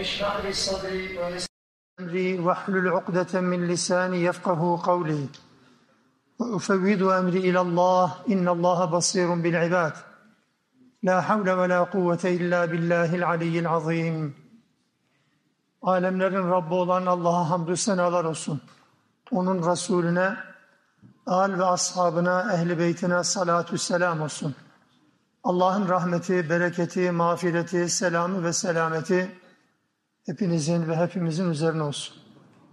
اشرح لي صدري ويسر أمري واحلل عقدة من لساني يفقه قولي وأفوض أمري إلى الله إن الله بصير بالعباد لا حول ولا قوة إلا بالله العلي العظيم Alemlerin Rabbi olan Allah'a hamdü senalar olsun. Onun Resulüne, al ve ashabına, ehli beytine salatü selam olsun. Allah'ın rahmeti, bereketi, mağfireti, selamı ve selameti hepinizin ve hepimizin üzerine olsun.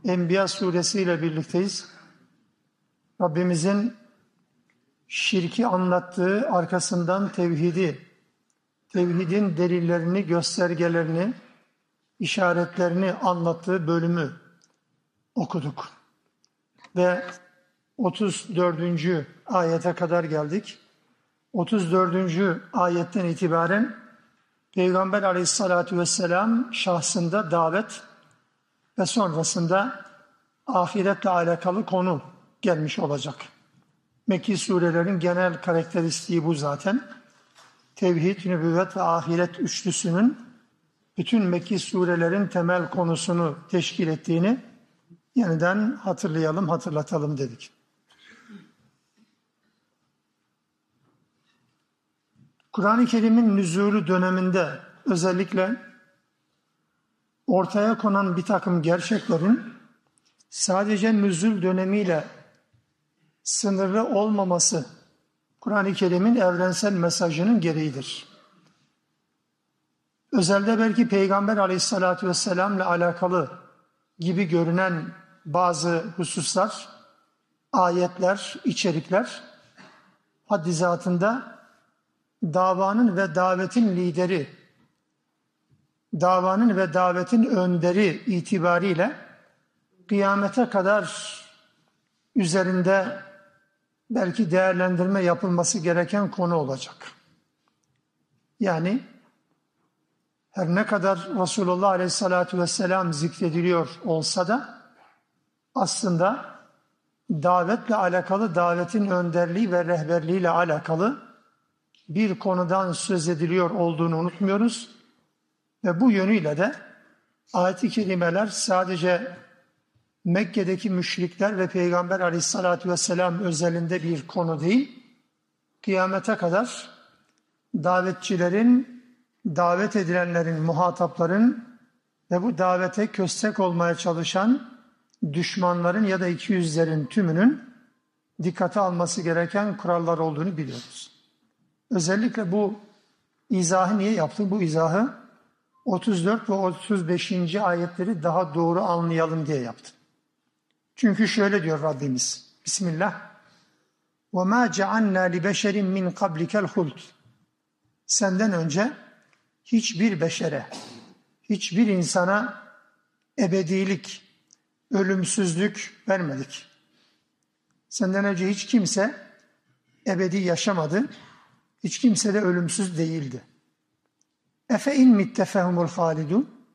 Enbiya suresi ile birlikteyiz. Rabbimizin şirki anlattığı arkasından tevhidi, tevhidin delillerini, göstergelerini, işaretlerini anlattığı bölümü okuduk. Ve 34. ayete kadar geldik. 34. ayetten itibaren Peygamber aleyhissalatü vesselam şahsında davet ve sonrasında ahiretle alakalı konu gelmiş olacak. Mekki surelerin genel karakteristiği bu zaten. Tevhid, nübüvvet ve ahiret üçlüsünün bütün Mekki surelerin temel konusunu teşkil ettiğini yeniden hatırlayalım, hatırlatalım dedik. Kur'an-ı Kerim'in nüzulü döneminde özellikle ortaya konan bir takım gerçeklerin sadece nüzul dönemiyle sınırlı olmaması Kur'an-ı Kerim'in evrensel mesajının gereğidir. Özelde belki Peygamber aleyhissalatü vesselam'la alakalı gibi görünen bazı hususlar, ayetler, içerikler haddi zatında davanın ve davetin lideri, davanın ve davetin önderi itibariyle kıyamete kadar üzerinde belki değerlendirme yapılması gereken konu olacak. Yani her ne kadar Resulullah Aleyhisselatü Vesselam zikrediliyor olsa da aslında davetle alakalı, davetin önderliği ve rehberliğiyle alakalı bir konudan söz ediliyor olduğunu unutmuyoruz. Ve bu yönüyle de ayet-i kerimeler sadece Mekke'deki müşrikler ve Peygamber aleyhissalatü vesselam özelinde bir konu değil, kıyamete kadar davetçilerin, davet edilenlerin, muhatapların ve bu davete köstek olmaya çalışan düşmanların ya da iki yüzlerin tümünün dikkate alması gereken kurallar olduğunu biliyoruz. Özellikle bu izahı niye yaptım? Bu izahı 34 ve 35. ayetleri daha doğru anlayalım diye yaptım. Çünkü şöyle diyor Rabbimiz. Bismillah. وَمَا جَعَلْنَا لِبَشَرٍ مِّنْ قَبْلِكَ الْخُلْدِ Senden önce hiçbir beşere, hiçbir insana ebedilik, ölümsüzlük vermedik. Senden önce hiç kimse ebedi yaşamadı. Hiç kimse de ölümsüz değildi. Efe in mittefehumul halidun.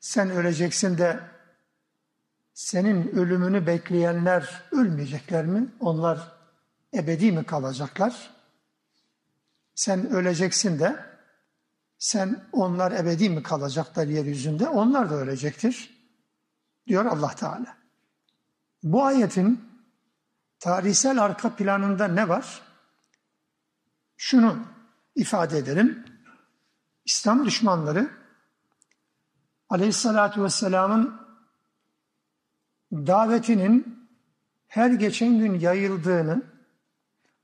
Sen öleceksin de senin ölümünü bekleyenler ölmeyecekler mi? Onlar ebedi mi kalacaklar? Sen öleceksin de sen onlar ebedi mi kalacaklar yeryüzünde? Onlar da ölecektir. Diyor Allah Teala. Bu ayetin tarihsel arka planında ne var? Şunu ifade ederim. İslam düşmanları Aleyhisselatü Vesselam'ın davetinin her geçen gün yayıldığını,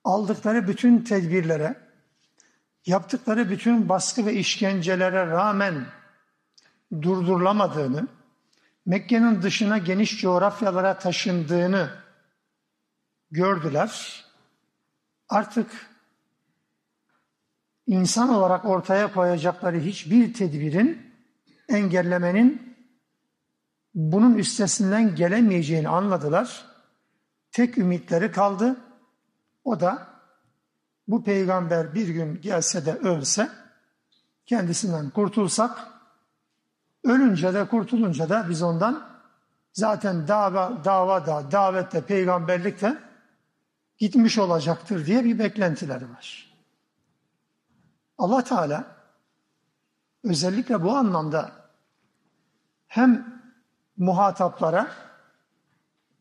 aldıkları bütün tedbirlere, yaptıkları bütün baskı ve işkencelere rağmen durdurulamadığını, Mekke'nin dışına geniş coğrafyalara taşındığını gördüler. Artık insan olarak ortaya koyacakları hiçbir tedbirin engellemenin bunun üstesinden gelemeyeceğini anladılar. Tek ümitleri kaldı. O da bu peygamber bir gün gelse de ölse kendisinden kurtulsak ölünce de kurtulunca da biz ondan zaten dava, dava da davette peygamberlik de gitmiş olacaktır diye bir beklentileri var. Allah Teala özellikle bu anlamda hem muhataplara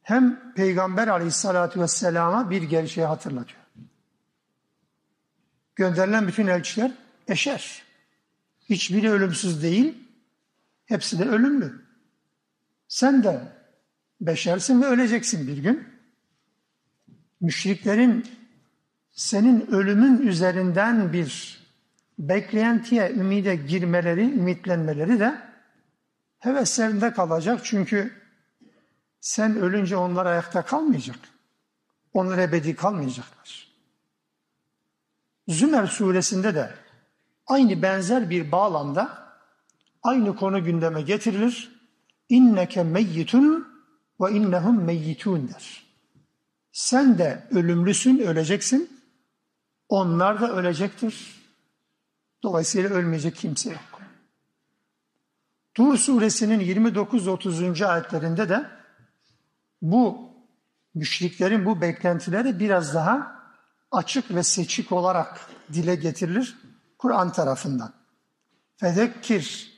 hem Peygamber aleyhissalatü vesselama bir gerçeği hatırlatıyor. Gönderilen bütün elçiler eşer. Hiçbiri ölümsüz değil, hepsi de ölümlü. Sen de beşersin ve öleceksin bir gün. Müşriklerin senin ölümün üzerinden bir beklentiye, ümide girmeleri, ümitlenmeleri de heveslerinde kalacak. Çünkü sen ölünce onlar ayakta kalmayacak. Onlar ebedi kalmayacaklar. Zümer suresinde de aynı benzer bir bağlamda aynı konu gündeme getirilir. İnneke meyyitun ve innehum meyyitun der. Sen de ölümlüsün, öleceksin. Onlar da ölecektir. Dolayısıyla ölmeyecek kimse yok. Tur suresinin 29-30. ayetlerinde de bu müşriklerin bu beklentileri biraz daha açık ve seçik olarak dile getirilir Kur'an tarafından. Fezekkir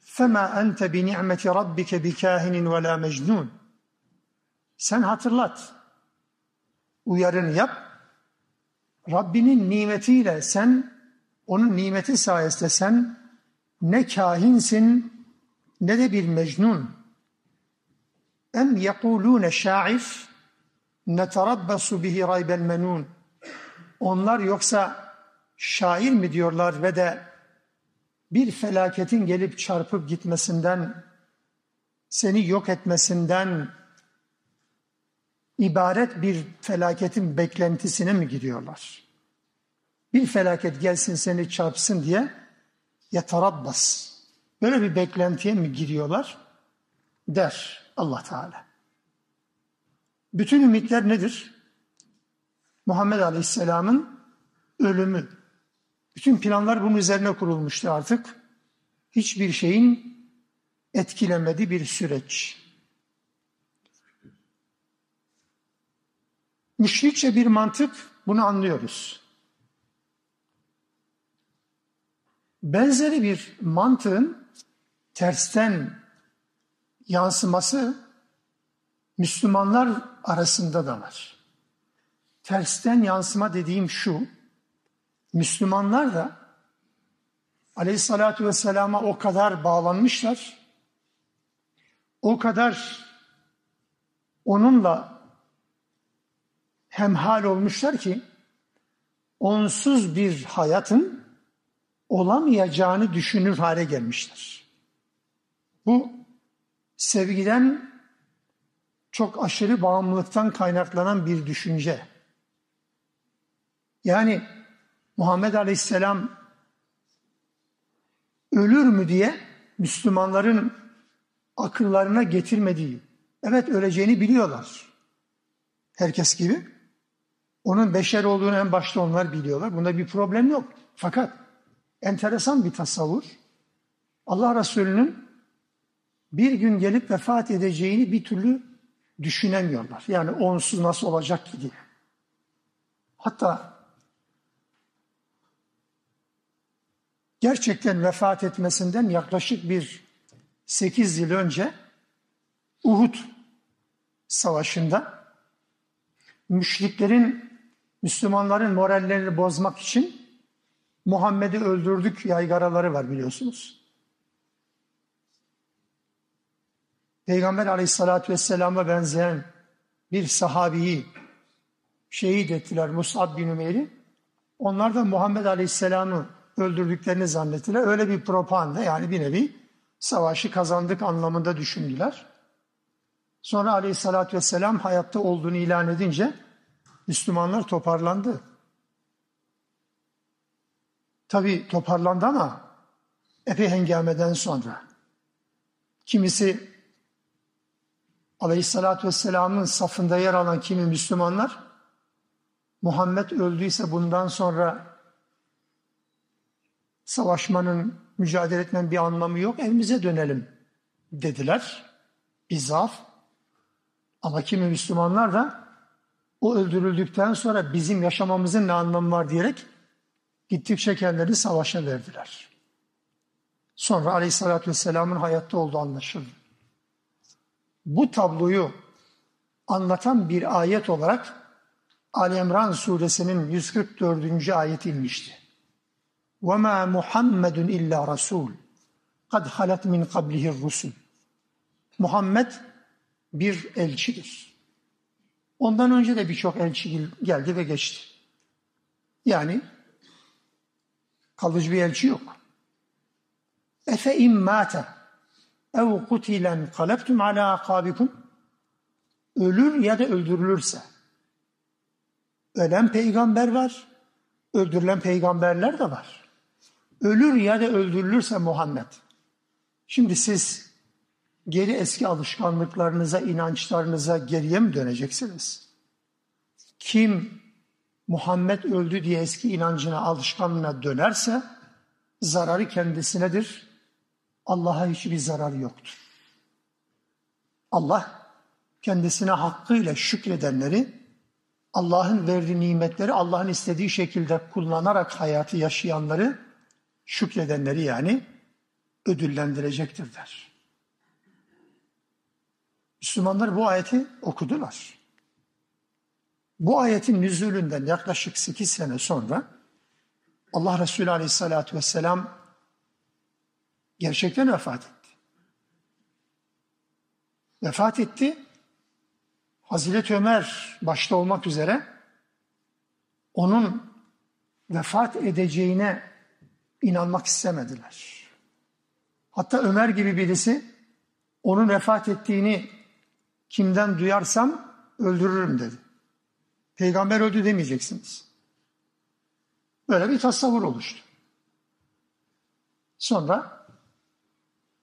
fema ente bi ni'meti rabbike bi kahinin. Sen hatırlat. Uyarını yap. Rabbinin nimetiyle sen onun nimeti sayesinde sen ne kahinsin ne de bir mecnun. Em yekulune şair neterabbasu bihi raybel menun. Onlar yoksa şair mi diyorlar ve de bir felaketin gelip çarpıp gitmesinden, seni yok etmesinden ibaret bir felaketin beklentisine mi giriyorlar? Bir felaket gelsin seni çarpsın diye yetarabbas. Böyle bir beklentiye mi giriyorlar? Der Allah Teala. Bütün ümitler nedir? Muhammed Aleyhisselam'ın ölümü. Bütün planlar bunun üzerine kurulmuştu artık. Hiçbir şeyin etkilemediği bir süreç. Müşrikçe bir mantık bunu anlıyoruz. Benzeri bir mantığın tersten yansıması Müslümanlar arasında da var. Tersten yansıma dediğim şu, Müslümanlar da aleyhissalatü vesselama o kadar bağlanmışlar, o kadar onunla hemhal olmuşlar ki onsuz bir hayatın olamayacağını düşünür hale gelmişler. Bu sevgiden çok aşırı bağımlılıktan kaynaklanan bir düşünce. Yani Muhammed Aleyhisselam ölür mü diye Müslümanların akıllarına getirmediği, evet öleceğini biliyorlar. Herkes gibi. Onun beşer olduğunu en başta onlar biliyorlar. Bunda bir problem yok. Fakat enteresan bir tasavvur. Allah Resulü'nün bir gün gelip vefat edeceğini bir türlü düşünemiyorlar. Yani onsuz nasıl olacak ki diye. Hatta gerçekten vefat etmesinden yaklaşık bir sekiz yıl önce Uhud Savaşı'nda müşriklerin Müslümanların morallerini bozmak için Muhammed'i öldürdük yaygaraları var biliyorsunuz. Peygamber aleyhissalatü vesselama benzeyen bir sahabiyi şehit ettiler Musab bin Ümer'i. Onlar da Muhammed aleyhisselamı öldürdüklerini zannettiler. Öyle bir propaganda yani bir nevi savaşı kazandık anlamında düşündüler. Sonra aleyhissalatü vesselam hayatta olduğunu ilan edince Müslümanlar toparlandı. Tabi toparlandı ama epey hengameden sonra. Kimisi Aleyhisselatü Vesselam'ın safında yer alan kimi Müslümanlar Muhammed öldüyse bundan sonra savaşmanın, mücadele etmenin bir anlamı yok, evimize dönelim dediler. Bir zaaf. Ama kimi Müslümanlar da o öldürüldükten sonra bizim yaşamamızın ne anlamı var diyerek gittikçe kendilerini savaşa verdiler. sonra Aleyhisselatü Vesselam'ın hayatta olduğu anlaşıldı. Bu tabloyu anlatan bir ayet olarak Ali İmran suresinin 144. ayeti inmişti. وَمَا مُحَمَّدٌ illa Rasul. قَدْ خَلَتْ مِنْ قَبْلِهِ الرُّسُلُ Muhammed bir elçidir. Ondan önce de birçok elçi geldi ve geçti. Yani kalıcı bir elçi yok. Efe immâte ev kutilen kalebtum ala akabikum ölür ya da öldürülürse ölen peygamber var, öldürülen peygamberler de var. Ölür ya da öldürülürse Muhammed. Şimdi siz geri eski alışkanlıklarınıza, inançlarınıza geriye mi döneceksiniz? Kim Muhammed öldü diye eski inancına, alışkanlığına dönerse zararı kendisinedir. Allah'a hiçbir zararı yoktur. Allah kendisine hakkıyla şükredenleri, Allah'ın verdiği nimetleri Allah'ın istediği şekilde kullanarak hayatı yaşayanları, şükredenleri yani ödüllendirecektir der. Müslümanlar bu ayeti okudular. Bu ayetin nüzulünden yaklaşık 8 sene sonra Allah Resulü Aleyhisselatü Vesselam gerçekten vefat etti. Vefat etti. Hazreti Ömer başta olmak üzere onun vefat edeceğine inanmak istemediler. Hatta Ömer gibi birisi onun vefat ettiğini kimden duyarsam öldürürüm dedi. Peygamber öldü demeyeceksiniz. Böyle bir tasavvur oluştu. Sonra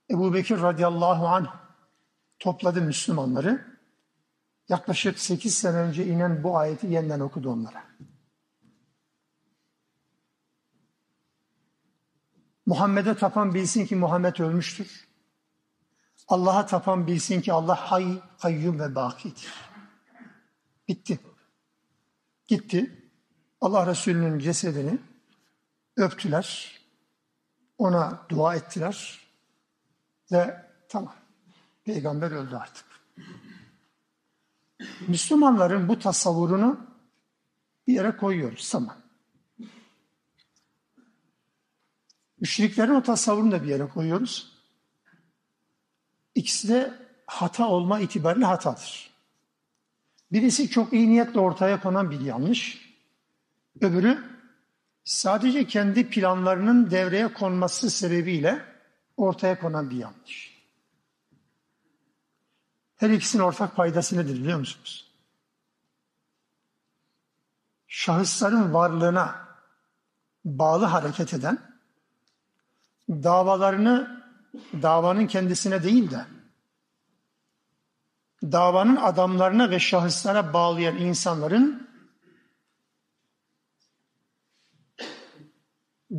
Ebu Bekir radıyallahu anh topladı Müslümanları. Yaklaşık 8 sene önce inen bu ayeti yeniden okudu onlara. Muhammed'e tapan bilsin ki Muhammed ölmüştür. Allah'a tapan bilsin ki Allah hay, kayyum ve bakidir. Bitti. Gitti. Allah Resulü'nün cesedini öptüler. Ona dua ettiler. Ve tamam. Peygamber öldü artık. Müslümanların bu tasavvurunu bir yere koyuyoruz. Tamam. Müşriklerin o tasavvurunu da bir yere koyuyoruz. İkisi de hata olma itibariyle hatadır. Birisi çok iyi niyetle ortaya konan bir yanlış. Öbürü sadece kendi planlarının devreye konması sebebiyle ortaya konan bir yanlış. Her ikisinin ortak paydası nedir biliyor musunuz? Şahısların varlığına bağlı hareket eden, davalarını davanın kendisine değil de davanın adamlarına ve şahıslara bağlayan insanların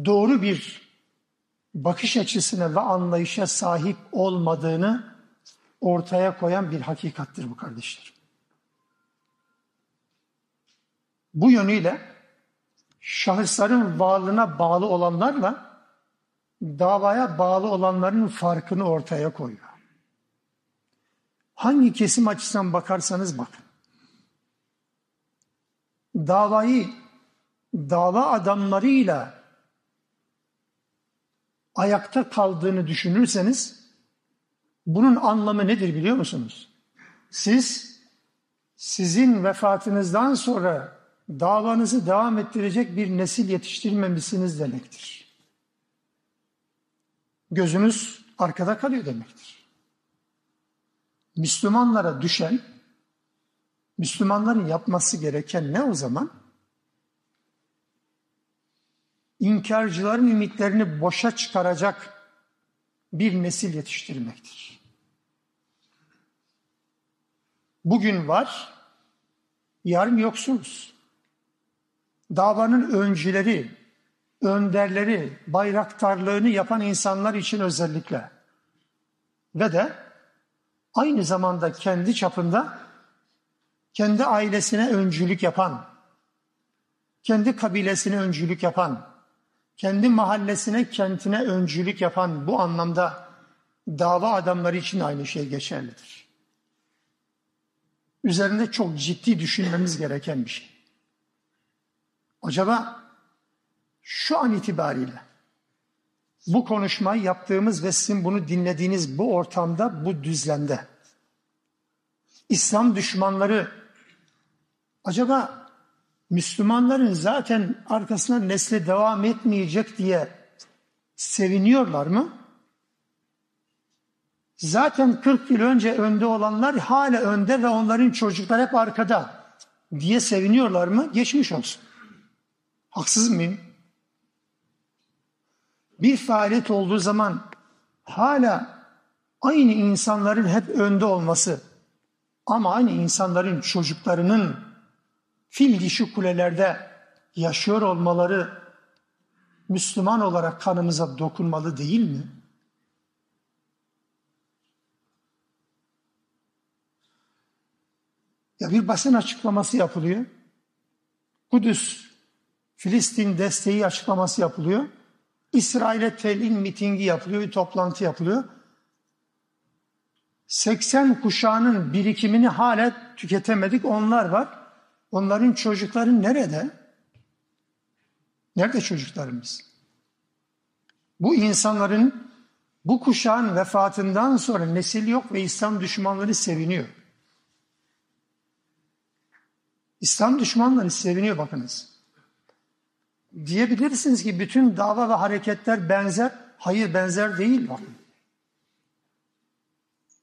doğru bir bakış açısına ve anlayışa sahip olmadığını ortaya koyan bir hakikattir bu kardeşler. Bu yönüyle şahısların varlığına bağlı olanlarla davaya bağlı olanların farkını ortaya koyuyor. Hangi kesim açısından bakarsanız bakın. Davayı dava adamlarıyla ayakta kaldığını düşünürseniz bunun anlamı nedir biliyor musunuz? Siz sizin vefatınızdan sonra davanızı devam ettirecek bir nesil yetiştirmemişsiniz demektir. Gözünüz arkada kalıyor demektir. Müslümanlara düşen, Müslümanların yapması gereken ne o zaman? İnkarcıların ümitlerini boşa çıkaracak bir nesil yetiştirmektir. Bugün var, yarın yoksunuz. Davanın öncüleri, önderleri, bayraktarlığını yapan insanlar için özellikle ve de aynı zamanda kendi çapında kendi ailesine öncülük yapan, kendi kabilesine öncülük yapan, kendi mahallesine, kentine öncülük yapan bu anlamda dava adamları için aynı şey geçerlidir. Üzerinde çok ciddi düşünmemiz gereken bir şey. Acaba şu an itibariyle bu konuşmayı yaptığımız ve sizin bunu dinlediğiniz bu ortamda, bu düzlemde İslam düşmanları acaba Müslümanların zaten arkasına nesli devam etmeyecek diye seviniyorlar mı? Zaten 40 yıl önce önde olanlar hala önde ve onların çocuklar hep arkada diye seviniyorlar mı? Geçmiş olsun. Haksız mıyım? Bir faaliyet olduğu zaman hala aynı insanların hep önde olması ama aynı insanların çocuklarının fil dişi kulelerde yaşıyor olmaları Müslüman olarak kanımıza dokunmalı değil mi? Ya bir basın açıklaması yapılıyor. Kudüs, Filistin desteği açıklaması yapılıyor. İsrail'e telin mitingi yapılıyor, bir toplantı yapılıyor. 80 kuşağının birikimini hala tüketemedik. Onlar var. Onların çocukları nerede? Nerede çocuklarımız? Bu insanların bu kuşağın vefatından sonra nesil yok ve İslam düşmanları seviniyor. İslam düşmanları seviniyor bakınız. Diyebilirsiniz ki bütün dava ve hareketler benzer. Hayır benzer değil bakın.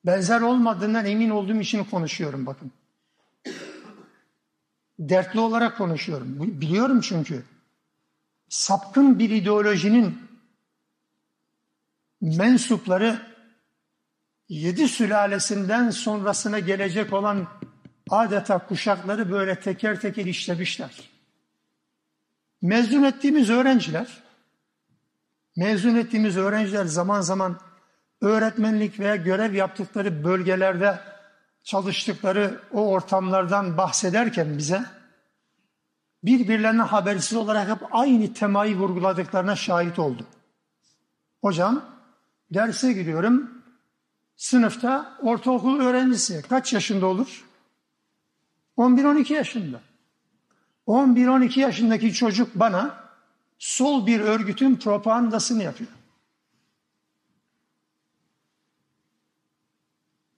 Benzer olmadığından emin olduğum için konuşuyorum bakın. Dertli olarak konuşuyorum. Biliyorum çünkü. Sapkın bir ideolojinin mensupları yedi sülalesinden sonrasına gelecek olan adeta kuşakları böyle teker teker işlemişler. Mezun ettiğimiz öğrenciler, mezun ettiğimiz öğrenciler zaman zaman öğretmenlik veya görev yaptıkları bölgelerde çalıştıkları o ortamlardan bahsederken bize birbirlerine habersiz olarak hep aynı temayı vurguladıklarına şahit oldum. Hocam derse giriyorum. Sınıfta ortaokul öğrencisi kaç yaşında olur? 11-12 yaşında. 11-12 yaşındaki çocuk bana sol bir örgütün propagandasını yapıyor.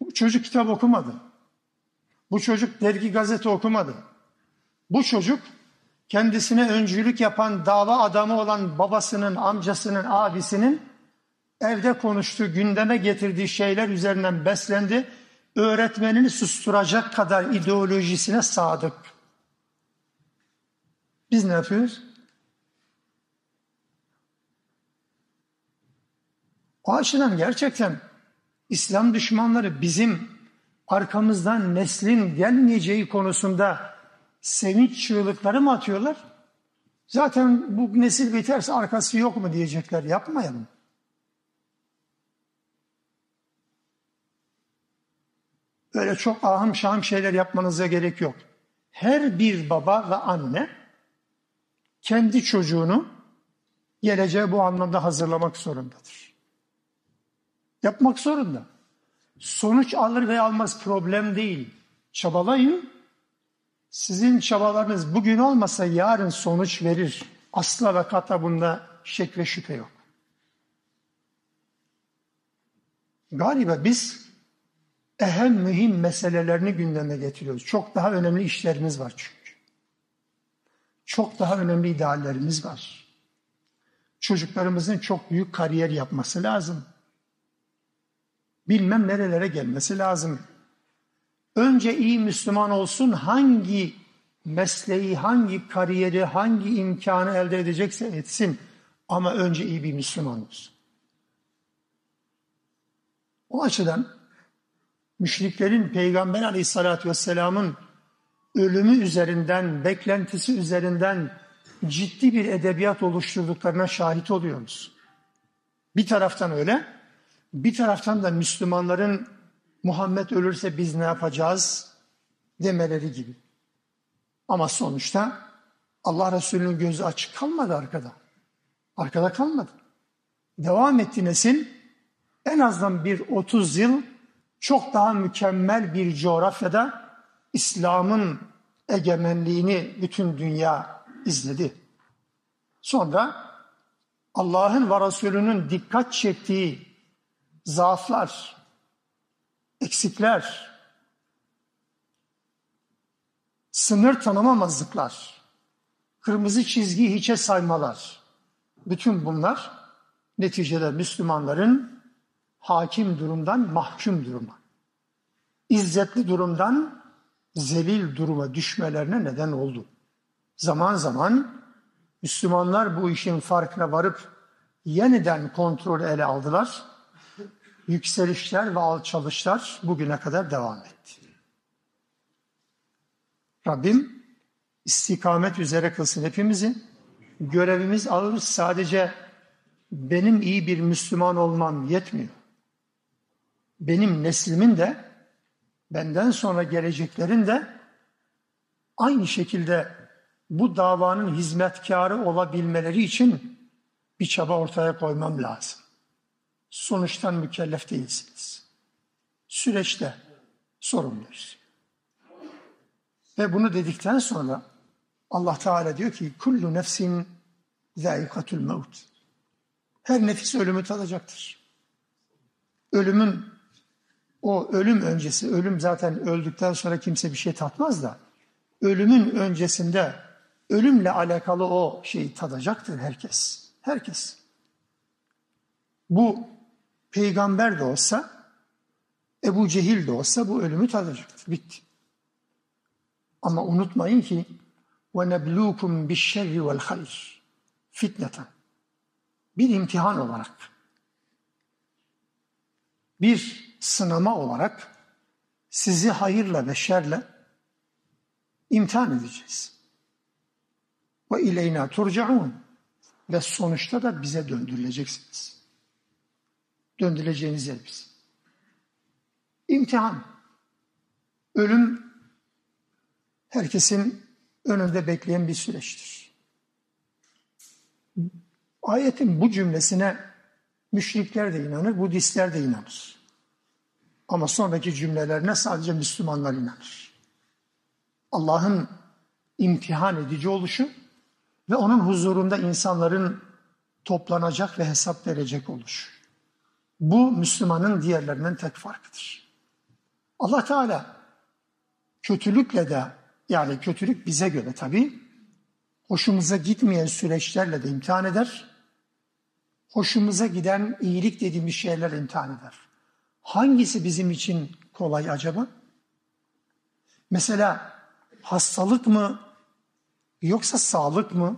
Bu çocuk kitap okumadı. Bu çocuk dergi gazete okumadı. Bu çocuk kendisine öncülük yapan dava adamı olan babasının, amcasının, abisinin evde konuştuğu, gündeme getirdiği şeyler üzerinden beslendi. Öğretmenini susturacak kadar ideolojisine sadık. Biz ne yapıyoruz? O açıdan gerçekten İslam düşmanları bizim arkamızdan neslin gelmeyeceği konusunda sevinç çığlıkları mı atıyorlar? Zaten bu nesil biterse arkası yok mu diyecekler. Yapmayalım. Öyle çok ahım şahım şeyler yapmanıza gerek yok. Her bir baba ve anne kendi çocuğunu geleceğe bu anlamda hazırlamak zorundadır. Yapmak zorunda. Sonuç alır ve almaz problem değil. Çabalayın. Sizin çabalarınız bugün olmasa yarın sonuç verir. Asla ve kata bunda şek ve şüphe yok. Galiba biz ehem mühim meselelerini gündeme getiriyoruz. Çok daha önemli işlerimiz var çünkü. Çok daha önemli ideallerimiz var. Çocuklarımızın çok büyük kariyer yapması lazım bilmem nerelere gelmesi lazım. Önce iyi Müslüman olsun hangi mesleği, hangi kariyeri, hangi imkanı elde edecekse etsin. Ama önce iyi bir Müslüman olsun. O açıdan müşriklerin Peygamber aleyhissalatü vesselamın ölümü üzerinden, beklentisi üzerinden ciddi bir edebiyat oluşturduklarına şahit oluyoruz. Bir taraftan öyle, bir taraftan da Müslümanların Muhammed ölürse biz ne yapacağız demeleri gibi. Ama sonuçta Allah Resulü'nün gözü açık kalmadı arkada. Arkada kalmadı. Devam etti nesil. En azından bir 30 yıl çok daha mükemmel bir coğrafyada İslam'ın egemenliğini bütün dünya izledi. Sonra Allah'ın ve Resulünün dikkat çektiği zaaflar, eksikler, sınır tanımamazlıklar, kırmızı çizgiyi hiçe saymalar, bütün bunlar neticede Müslümanların hakim durumdan mahkum duruma, izzetli durumdan zelil duruma düşmelerine neden oldu. Zaman zaman Müslümanlar bu işin farkına varıp yeniden kontrol ele aldılar. Yükselişler ve alçalışlar bugüne kadar devam etti. Rabbim istikamet üzere kılsın hepimizi. Görevimiz ağır sadece benim iyi bir Müslüman olmam yetmiyor. Benim neslimin de benden sonra geleceklerin de aynı şekilde bu davanın hizmetkarı olabilmeleri için bir çaba ortaya koymam lazım. Sonuçtan mükellef değilsiniz. Süreçte sorumluyuz. Ve bunu dedikten sonra Allah Teala diyor ki kullu nefsin zâikatul mevt. Her nefis ölümü tadacaktır. Ölümün o ölüm öncesi, ölüm zaten öldükten sonra kimse bir şey tatmaz da ölümün öncesinde ölümle alakalı o şeyi tadacaktır herkes. Herkes. Bu peygamber de olsa, Ebu Cehil de olsa bu ölümü tadacaktır. Bitti. Ama unutmayın ki وَنَبْلُوكُمْ بِالشَّرِّ وَالْخَيْرِ Fitneten. Bir imtihan olarak, bir sınama olarak sizi hayırla ve şerle imtihan edeceğiz. Ve ileyna turcaun ve sonuçta da bize döndürüleceksiniz. Döndürüleceğiniz yer biz. İmtihan. Ölüm herkesin önünde bekleyen bir süreçtir. Ayetin bu cümlesine müşrikler de inanır, Budistler de inanır. Ama sonraki cümlelerine sadece Müslümanlar inanır. Allah'ın imtihan edici oluşu ve onun huzurunda insanların toplanacak ve hesap verecek oluşu. Bu Müslümanın diğerlerinden tek farkıdır. Allah Teala kötülükle de yani kötülük bize göre tabii hoşumuza gitmeyen süreçlerle de imtihan eder. Hoşumuza giden iyilik dediğimiz şeyler imtihan eder. Hangisi bizim için kolay acaba? Mesela hastalık mı yoksa sağlık mı?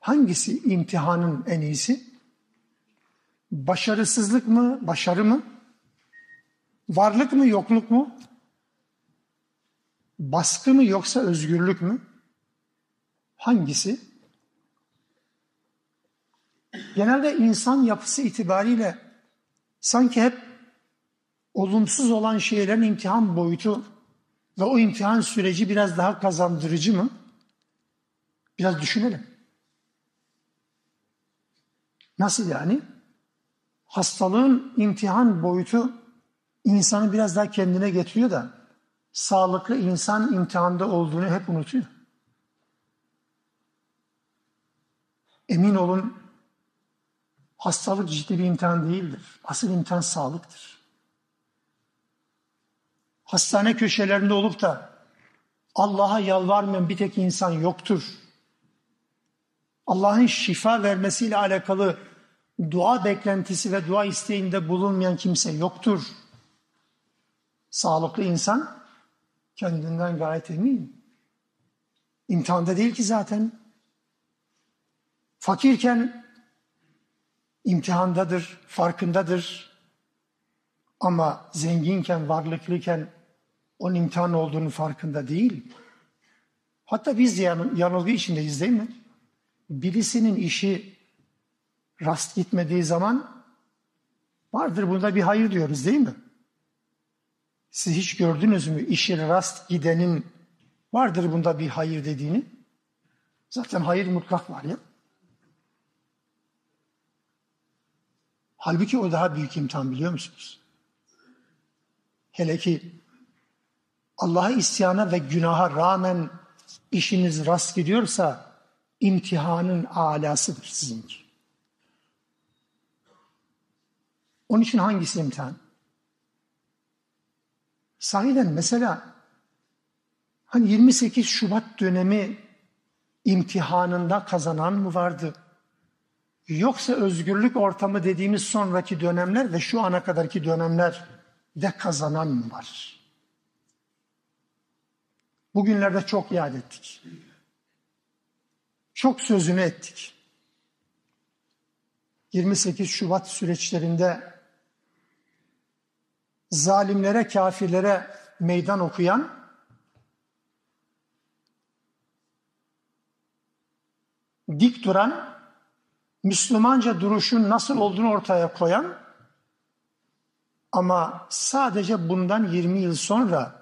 Hangisi imtihanın en iyisi? Başarısızlık mı, başarı mı? Varlık mı, yokluk mu? Baskı mı yoksa özgürlük mü? Hangisi? Genelde insan yapısı itibariyle sanki hep olumsuz olan şeylerin imtihan boyutu ve o imtihan süreci biraz daha kazandırıcı mı? Biraz düşünelim. Nasıl yani? Hastalığın imtihan boyutu insanı biraz daha kendine getiriyor da sağlıklı insan imtihanda olduğunu hep unutuyor. Emin olun hastalık ciddi bir imtihan değildir. Asıl imtihan sağlıktır hastane köşelerinde olup da Allah'a yalvarmayan bir tek insan yoktur. Allah'ın şifa vermesiyle alakalı dua beklentisi ve dua isteğinde bulunmayan kimse yoktur. Sağlıklı insan kendinden gayet emin. İmtihanda değil ki zaten. Fakirken imtihandadır, farkındadır. Ama zenginken, varlıklıyken onun imtihan olduğunu farkında değil. Hatta biz yanılgı içindeyiz değil mi? Birisinin işi rast gitmediği zaman vardır bunda bir hayır diyoruz değil mi? Siz hiç gördünüz mü işi rast gidenin vardır bunda bir hayır dediğini? Zaten hayır mutlak var ya. Halbuki o daha büyük imtihan biliyor musunuz? Hele ki Allah'a isyana ve günaha rağmen işiniz rast gidiyorsa imtihanın alasıdır sizinki. Onun için hangisi imtihan? Sahiden mesela hani 28 Şubat dönemi imtihanında kazanan mı vardı? Yoksa özgürlük ortamı dediğimiz sonraki dönemler ve şu ana kadarki dönemler de kazanan mı var? Bugünlerde çok yad ettik. Çok sözünü ettik. 28 Şubat süreçlerinde zalimlere, kafirlere meydan okuyan dik duran, Müslümanca duruşun nasıl olduğunu ortaya koyan ama sadece bundan 20 yıl sonra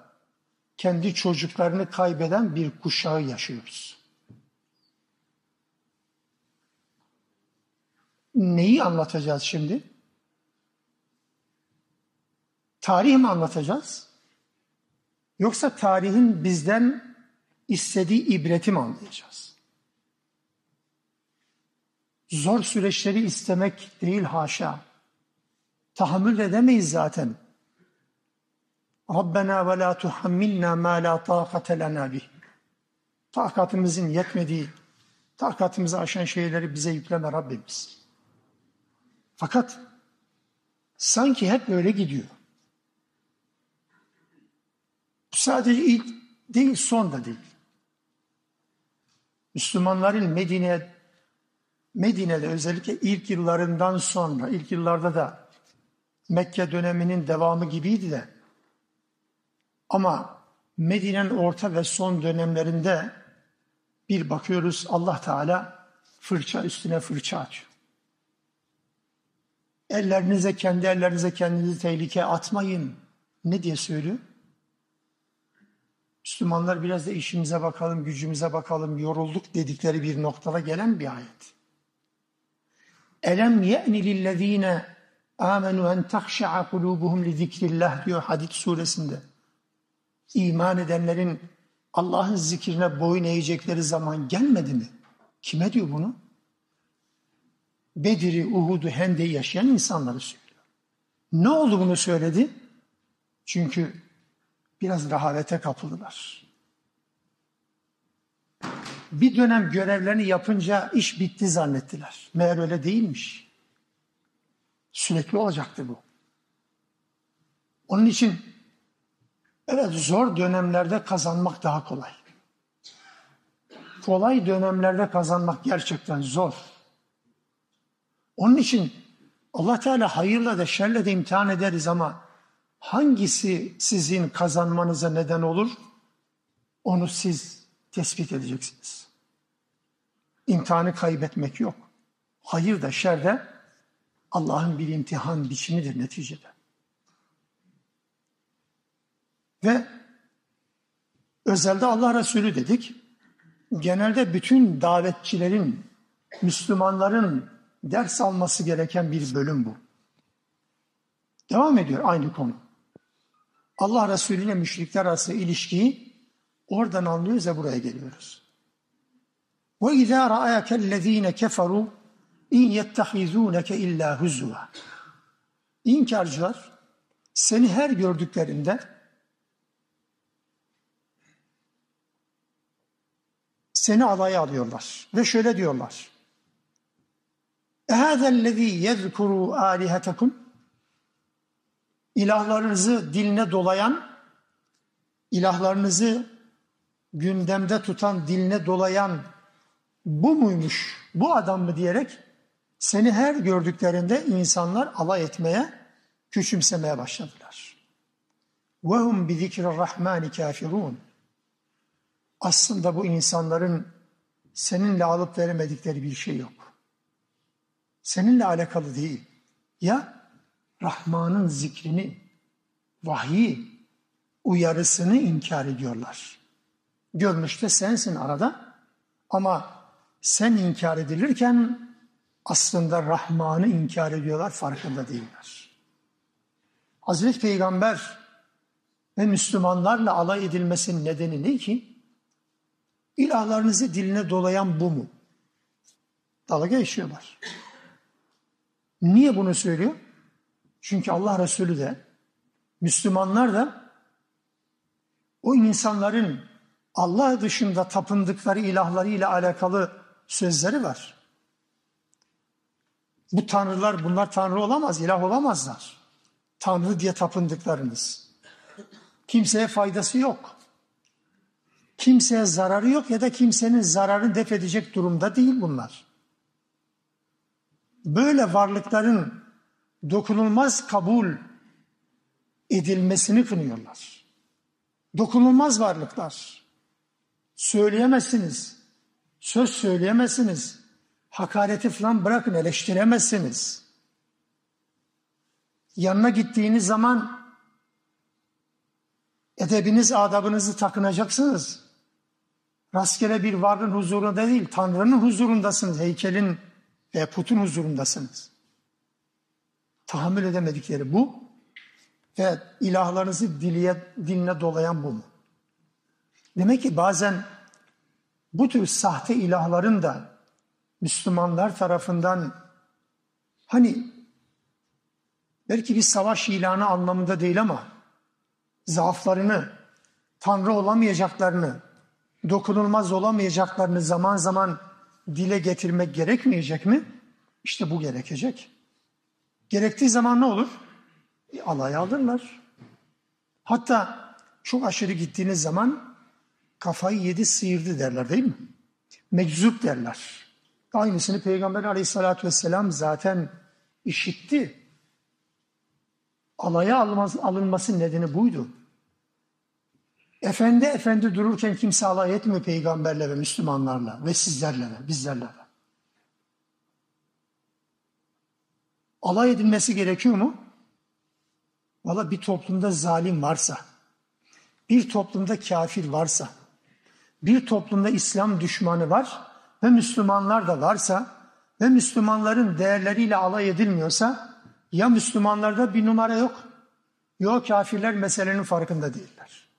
kendi çocuklarını kaybeden bir kuşağı yaşıyoruz. Neyi anlatacağız şimdi? Tarih mi anlatacağız? Yoksa tarihin bizden istediği ibreti mi anlayacağız? Zor süreçleri istemek değil haşa. Tahammül edemeyiz zaten. Rabbena ve la tuhammilna ma la taqate lena bih. Takatımızın yetmediği, takatımızı aşan şeyleri bize yükleme Rabbimiz. Fakat sanki hep böyle gidiyor. Sadece ilk değil, son da değil. Müslümanların Medine, Medine'de özellikle ilk yıllarından sonra, ilk yıllarda da Mekke döneminin devamı gibiydi de ama Medine'nin orta ve son dönemlerinde bir bakıyoruz Allah Teala fırça üstüne fırça açıyor. Ellerinize, kendi ellerinize kendinizi tehlikeye atmayın. Ne diye söylüyor? Müslümanlar biraz da işimize bakalım, gücümüze bakalım, yorulduk dedikleri bir noktada gelen bir ayet. Elem ye'ni lillezine amenu en tahşa'a kulubuhum li zikrillah diyor Hadid suresinde. İman edenlerin Allah'ın zikrine boyun eğecekleri zaman gelmedi mi? Kime diyor bunu? Bedir'i, Uhud'u, Hende'yi yaşayan insanları söylüyor. Ne oldu bunu söyledi? Çünkü biraz rahavete kapıldılar. Bir dönem görevlerini yapınca iş bitti zannettiler. Meğer öyle değilmiş. Sürekli olacaktı bu. Onun için evet zor dönemlerde kazanmak daha kolay. Kolay dönemlerde kazanmak gerçekten zor. Onun için Allah Teala hayırla da şerle de imtihan ederiz ama hangisi sizin kazanmanıza neden olur? Onu siz tespit edeceksiniz. İmtihanı kaybetmek yok. Hayır da şer de Allah'ın bir imtihan biçimidir neticede. Ve özelde Allah Resulü dedik. Genelde bütün davetçilerin, Müslümanların ders alması gereken bir bölüm bu. Devam ediyor aynı konu. Allah Resulü ile müşrikler arası ilişkiyi oradan anlıyoruz ve buraya geliyoruz. Ve izâ ra'âkellezîne keferû in yettehizûneke illâ huzûvâ. İnkarcılar seni her gördüklerinde seni alaya alıyorlar ve şöyle diyorlar. Ehâzellezî yezkurû âlihetekum ilahlarınızı diline dolayan, ilahlarınızı gündemde tutan, diline dolayan bu muymuş, bu adam mı diyerek seni her gördüklerinde insanlar alay etmeye, küçümsemeye başladılar. وَهُمْ بِذِكْرِ الرَّحْمَانِ كَافِرُونَ aslında bu insanların seninle alıp veremedikleri bir şey yok. Seninle alakalı değil. Ya Rahman'ın zikrini, vahyi, uyarısını inkar ediyorlar. Görmüş de sensin arada ama sen inkar edilirken aslında Rahman'ı inkar ediyorlar, farkında değiller. Hazreti Peygamber ve Müslümanlarla alay edilmesinin nedeni ne ki? İlahlarınızı diline dolayan bu mu? Dalga geçiyorlar. Niye bunu söylüyor? Çünkü Allah Resulü de Müslümanlar da o insanların Allah dışında tapındıkları ilahları ile alakalı sözleri var. Bu tanrılar bunlar tanrı olamaz, ilah olamazlar. Tanrı diye tapındıklarınız. Kimseye faydası yok. Kimseye zararı yok ya da kimsenin zararını def edecek durumda değil bunlar. Böyle varlıkların dokunulmaz kabul edilmesini kınıyorlar. Dokunulmaz varlıklar. Söyleyemezsiniz. Söz söyleyemezsiniz. Hakareti falan bırakın eleştiremezsiniz. Yanına gittiğiniz zaman edebiniz, adabınızı takınacaksınız. Rastgele bir varlığın huzurunda değil, Tanrı'nın huzurundasınız, heykelin ve putun huzurundasınız. Tahammül edemedikleri bu ve ilahlarınızı diliye, diline dolayan bu mu? Demek ki bazen bu tür sahte ilahların da Müslümanlar tarafından hani belki bir savaş ilanı anlamında değil ama zaaflarını, Tanrı olamayacaklarını, dokunulmaz olamayacaklarını zaman zaman dile getirmek gerekmeyecek mi? İşte bu gerekecek. Gerektiği zaman ne olur? E, alay alırlar. Hatta çok aşırı gittiğiniz zaman kafayı yedi sıyırdı derler değil mi? Meczup derler. Aynısını Peygamber aleyhissalatü vesselam zaten işitti. Alaya alınması nedeni buydu. Efendi efendi dururken kimse alay etmiyor peygamberle ve Müslümanlarla ve sizlerle de, bizlerle de. Alay edilmesi gerekiyor mu? Valla bir toplumda zalim varsa, bir toplumda kafir varsa, bir toplumda İslam düşmanı var ve Müslümanlar da varsa ve Müslümanların değerleriyle alay edilmiyorsa ya Müslümanlarda bir numara yok, yok kafirler meselenin farkında değiller.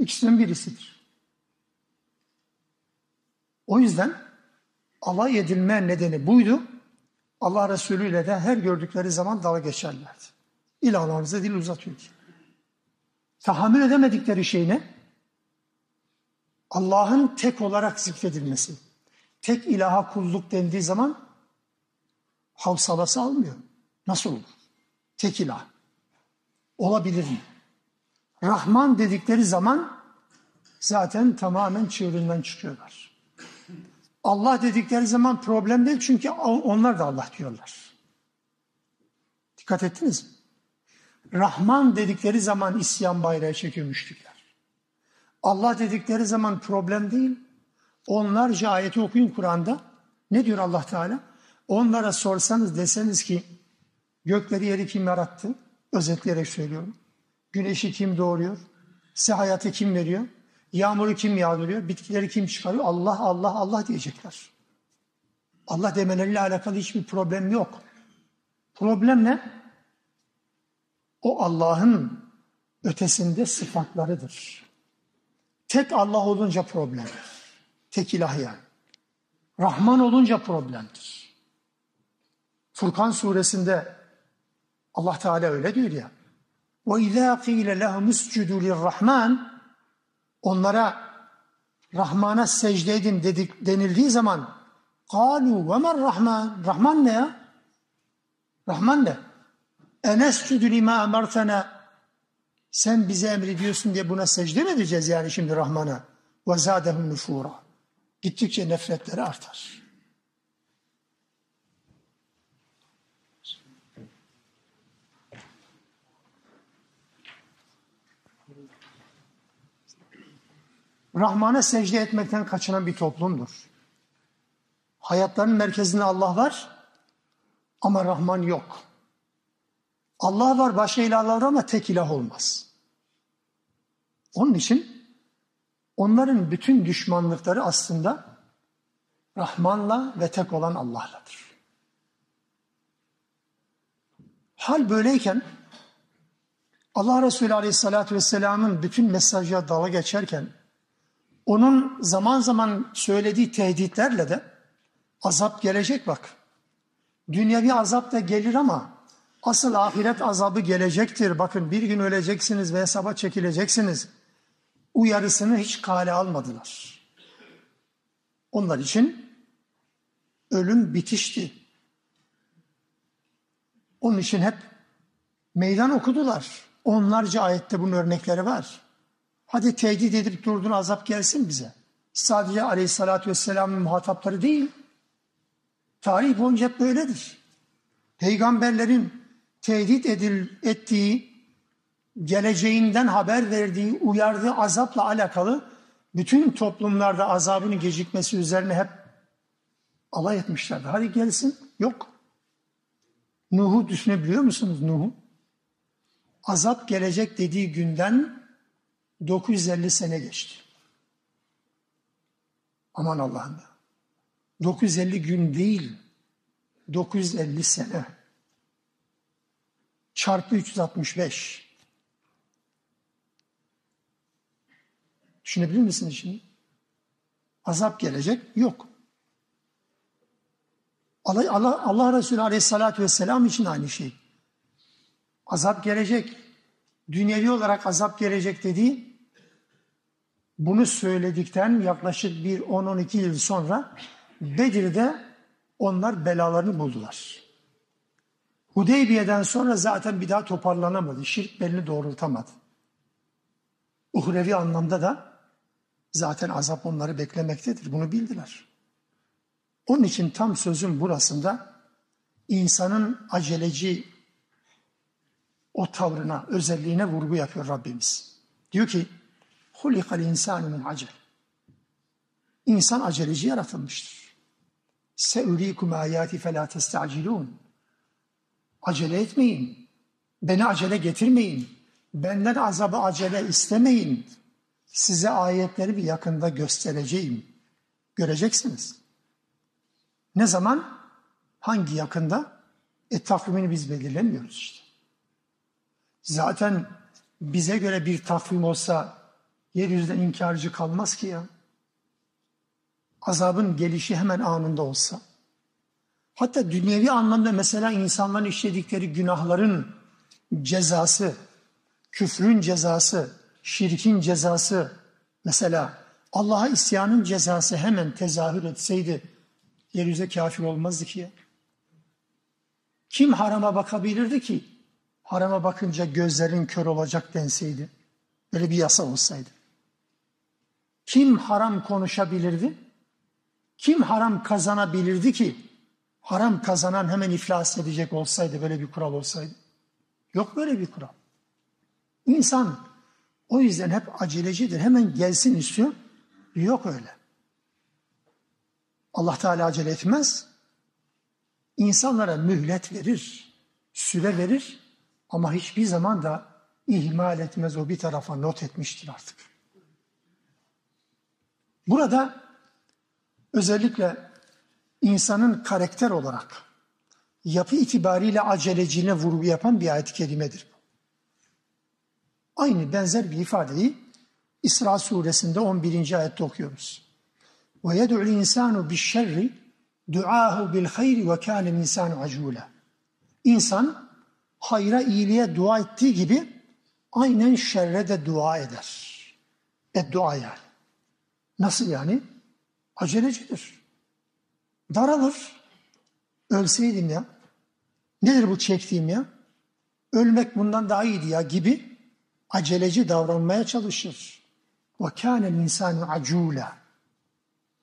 İkisinden birisidir. O yüzden alay edilme nedeni buydu. Allah Resulü ile de her gördükleri zaman dalga geçerlerdi. İlahlarınıza dil uzatıyor ki. Tahammül edemedikleri şey ne? Allah'ın tek olarak zikredilmesi. Tek ilaha kulluk dendiği zaman havsalası almıyor. Nasıl olur? Tek ilah. Olabilir mi? Rahman dedikleri zaman zaten tamamen çığırından çıkıyorlar. Allah dedikleri zaman problem değil çünkü onlar da Allah diyorlar. Dikkat ettiniz mi? Rahman dedikleri zaman isyan bayrağı çekiyor. Allah dedikleri zaman problem değil. Onlarca ayeti okuyun Kur'an'da. Ne diyor Allah Teala? Onlara sorsanız deseniz ki gökleri yeri kim yarattı? Özetleyerek söylüyorum. Güneşi kim doğuruyor? Size hayatı kim veriyor? Yağmuru kim yağdırıyor? Bitkileri kim çıkarıyor? Allah, Allah, Allah diyecekler. Allah demeleriyle alakalı hiçbir problem yok. Problem ne? O Allah'ın ötesinde sıfatlarıdır. Tek Allah olunca problemdir. Tek ilah yani. Rahman olunca problemdir. Furkan suresinde Allah Teala öyle diyor ya. Ve izâ qîle lehum iscudu lirrahman onlara Rahman'a secde edin dedik, denildiği zaman kalu ve men rahman Rahman ne ya? Rahman ne? Enescüdü lima emertena sen bize emrediyorsun diye buna secde mi edeceğiz yani şimdi Rahman'a? Ve zâdehum nüfûrâ. Gittikçe nefretleri artar. Rahman'a secde etmekten kaçınan bir toplumdur. Hayatların merkezinde Allah var ama Rahman yok. Allah var başka ilahlar ama tek ilah olmaz. Onun için onların bütün düşmanlıkları aslında Rahman'la ve tek olan Allah'ladır. Hal böyleyken Allah Resulü Aleyhisselatü Vesselam'ın bütün mesajı dala geçerken onun zaman zaman söylediği tehditlerle de azap gelecek bak. Dünyevi azap da gelir ama asıl ahiret azabı gelecektir. Bakın bir gün öleceksiniz ve hesaba çekileceksiniz. Uyarısını hiç kale almadılar. Onlar için ölüm bitişti. Onun için hep meydan okudular. Onlarca ayette bunun örnekleri var. Hadi tehdit edip durdun azap gelsin bize. Sadece aleyhissalatü vesselamın muhatapları değil. Tarih boyunca hep böyledir. Peygamberlerin tehdit edil, ettiği, geleceğinden haber verdiği, uyardığı azapla alakalı bütün toplumlarda azabının gecikmesi üzerine hep alay etmişlerdi. Hadi gelsin. Yok. Nuh'u düşünebiliyor musunuz Nuh'u? Azap gelecek dediği günden 950 sene geçti. Aman Allah'ım. 950 gün değil, 950 sene. Çarpı 365. Düşünebilir misiniz şimdi? Azap gelecek, yok. Allah, Allah, Allah Resulü Aleyhisselatü Vesselam için aynı şey. Azap gelecek. Dünyevi olarak azap gelecek dediği bunu söyledikten yaklaşık bir 10-12 yıl sonra Bedir'de onlar belalarını buldular. Hudeybiye'den sonra zaten bir daha toparlanamadı. Şirk belini doğrultamadı. Uhrevi anlamda da zaten azap onları beklemektedir. Bunu bildiler. Onun için tam sözün burasında insanın aceleci o tavrına, özelliğine vurgu yapıyor Rabbimiz. Diyor ki, hulikal insanu min acel. İnsan aceleci yaratılmıştır. Seurikum ayati felâ testacilûn. Acele etmeyin. Beni acele getirmeyin. Benden azabı acele istemeyin. Size ayetleri bir yakında göstereceğim. Göreceksiniz. Ne zaman? Hangi yakında? E takvimini biz belirlemiyoruz işte. Zaten bize göre bir takvim olsa yeryüzünden inkarcı kalmaz ki ya. Azabın gelişi hemen anında olsa. Hatta dünyevi anlamda mesela insanların işledikleri günahların cezası, küfrün cezası, şirkin cezası, mesela Allah'a isyanın cezası hemen tezahür etseydi yeryüzüne kafir olmazdı ki. Kim harama bakabilirdi ki? Harama bakınca gözlerin kör olacak denseydi. Böyle bir yasa olsaydı. Kim haram konuşabilirdi? Kim haram kazanabilirdi ki? Haram kazanan hemen iflas edecek olsaydı, böyle bir kural olsaydı. Yok böyle bir kural. İnsan o yüzden hep acelecidir. Hemen gelsin istiyor. Yok öyle. Allah Teala acele etmez. İnsanlara mühlet verir, süre verir ama hiçbir zaman da ihmal etmez o bir tarafa not etmiştir artık. Burada özellikle insanın karakter olarak yapı itibariyle aceleciliğine vurgu yapan bir ayet-i kerimedir. Aynı benzer bir ifadeyi İsra suresinde 11. ayette okuyoruz. Ve yed'u'l insanu bi'şerri duahu bil hayri ve kâne insanu acûlâ. İnsan hayra iyiliğe dua ettiği gibi aynen şerre de dua eder. Beddua yani. Nasıl yani? Acelecidir. Daralır. Ölseydim ya. Nedir bu çektiğim ya? Ölmek bundan daha iyiydi ya gibi aceleci davranmaya çalışır. Kâne insanu acûlâ.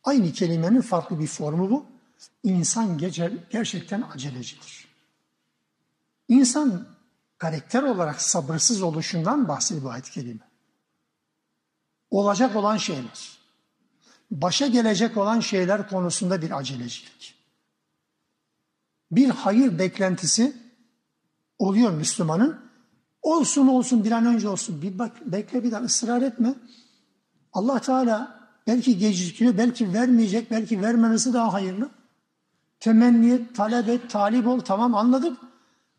Aynı kelimenin farklı bir formu bu. İnsan gerçekten acelecidir. İnsan karakter olarak sabırsız oluşundan bahsediyor bu ayet-i. Olacak olan şeyler, başa gelecek olan şeyler konusunda bir acelecilik. Bir hayır beklentisi oluyor Müslümanın. Olsun olsun bir an önce olsun. Bir bak, bekle bir daha ısrar etme. Allah Teala Belki gecikiyor, belki vermeyecek, belki vermemesi daha hayırlı. Temenni talep et, talip ol tamam anladık.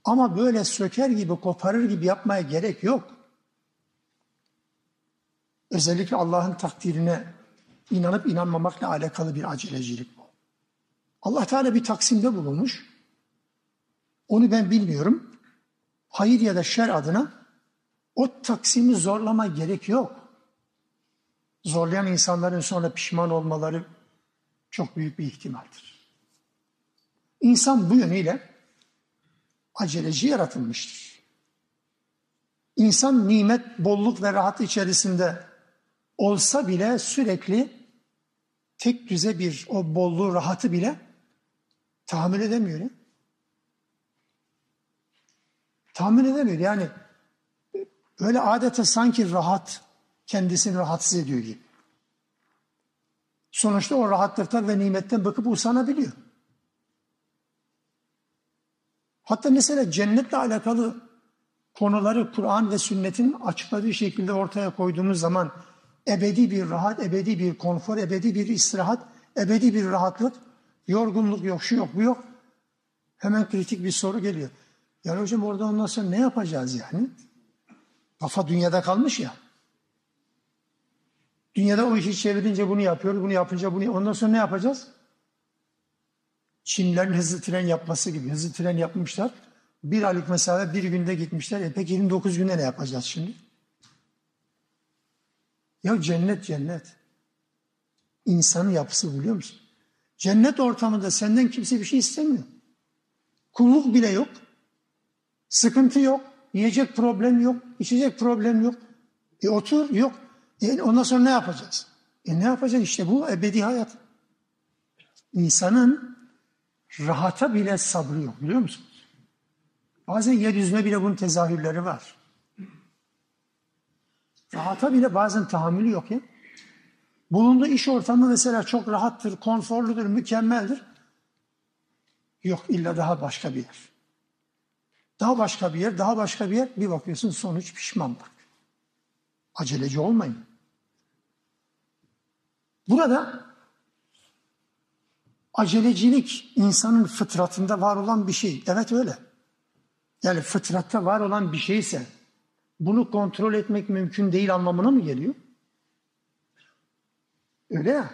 Ama böyle söker gibi, koparır gibi yapmaya gerek yok. Özellikle Allah'ın takdirine inanıp inanmamakla alakalı bir acelecilik bu. Allah Teala bir taksimde bulunmuş. Onu ben bilmiyorum. Hayır ya da şer adına o taksimi zorlama gerek yok. Zorlayan insanların sonra pişman olmaları çok büyük bir ihtimaldir. İnsan bu yönüyle aceleci yaratılmıştır. İnsan nimet, bolluk ve rahat içerisinde olsa bile sürekli tek düze bir o bolluğu, rahatı bile tahammül edemiyor. Ya. Tahammül edemiyor. Yani öyle adeta sanki rahat kendisini rahatsız ediyor gibi. Sonuçta o rahatlıktan ve nimetten bakıp usanabiliyor. Hatta mesela cennetle alakalı konuları Kur'an ve sünnetin açıkladığı şekilde ortaya koyduğumuz zaman ebedi bir rahat, ebedi bir konfor, ebedi bir istirahat, ebedi bir rahatlık, yorgunluk yok, şu yok, bu yok. Hemen kritik bir soru geliyor. Ya hocam orada ondan sonra ne yapacağız yani? Kafa dünyada kalmış ya. Dünyada o işi çevirince bunu yapıyoruz, bunu yapınca bunu ondan sonra ne yapacağız? Çinlerin hızlı tren yapması gibi hızlı tren yapmışlar. Bir aylık mesafe bir günde gitmişler. E peki 29 günde ne yapacağız şimdi? Ya cennet cennet. İnsanın yapısı biliyor musun? Cennet ortamında senden kimse bir şey istemiyor. Kulluk bile yok. Sıkıntı yok. Yiyecek problem yok. içecek problem yok. E otur yok. E ondan sonra ne yapacağız? E ne yapacağız? İşte bu ebedi hayat. İnsanın rahata bile sabrı yok biliyor musunuz? Bazen yeryüzüne bile bunun tezahürleri var. Rahata bile bazen tahammülü yok ya. Bulunduğu iş ortamı mesela çok rahattır, konforludur, mükemmeldir. Yok illa daha başka bir yer. Daha başka bir yer, daha başka bir yer. Bir bakıyorsun sonuç pişmanlık. Aceleci olmayın. Burada acelecilik insanın fıtratında var olan bir şey. Evet öyle. Yani fıtratta var olan bir şeyse bunu kontrol etmek mümkün değil anlamına mı geliyor? Öyle ya.